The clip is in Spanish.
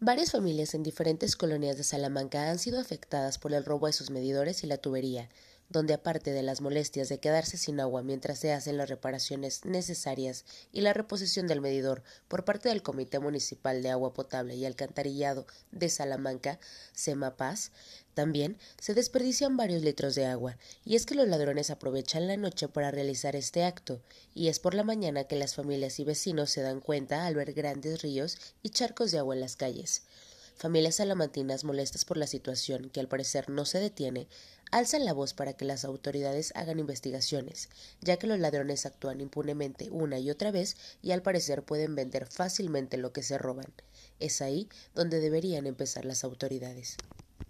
Varias familias en diferentes colonias de Salamanca han sido afectadas por el robo de sus medidores y la tubería, donde aparte de las molestias de quedarse sin agua mientras se hacen las reparaciones necesarias y la reposición del medidor por parte del Comité Municipal de Agua Potable y Alcantarillado de Salamanca, SEMAPAS, también se desperdician varios litros de agua, y es que los ladrones aprovechan la noche para realizar este acto, y es por la mañana que las familias y vecinos se dan cuenta al ver grandes ríos y charcos de agua en las calles. Familias salamantinas molestas por la situación, que al parecer no se detiene, alzan la voz para que las autoridades hagan investigaciones, ya que los ladrones actúan impunemente una y otra vez y al parecer pueden vender fácilmente lo que se roban. Es ahí donde deberían empezar las autoridades.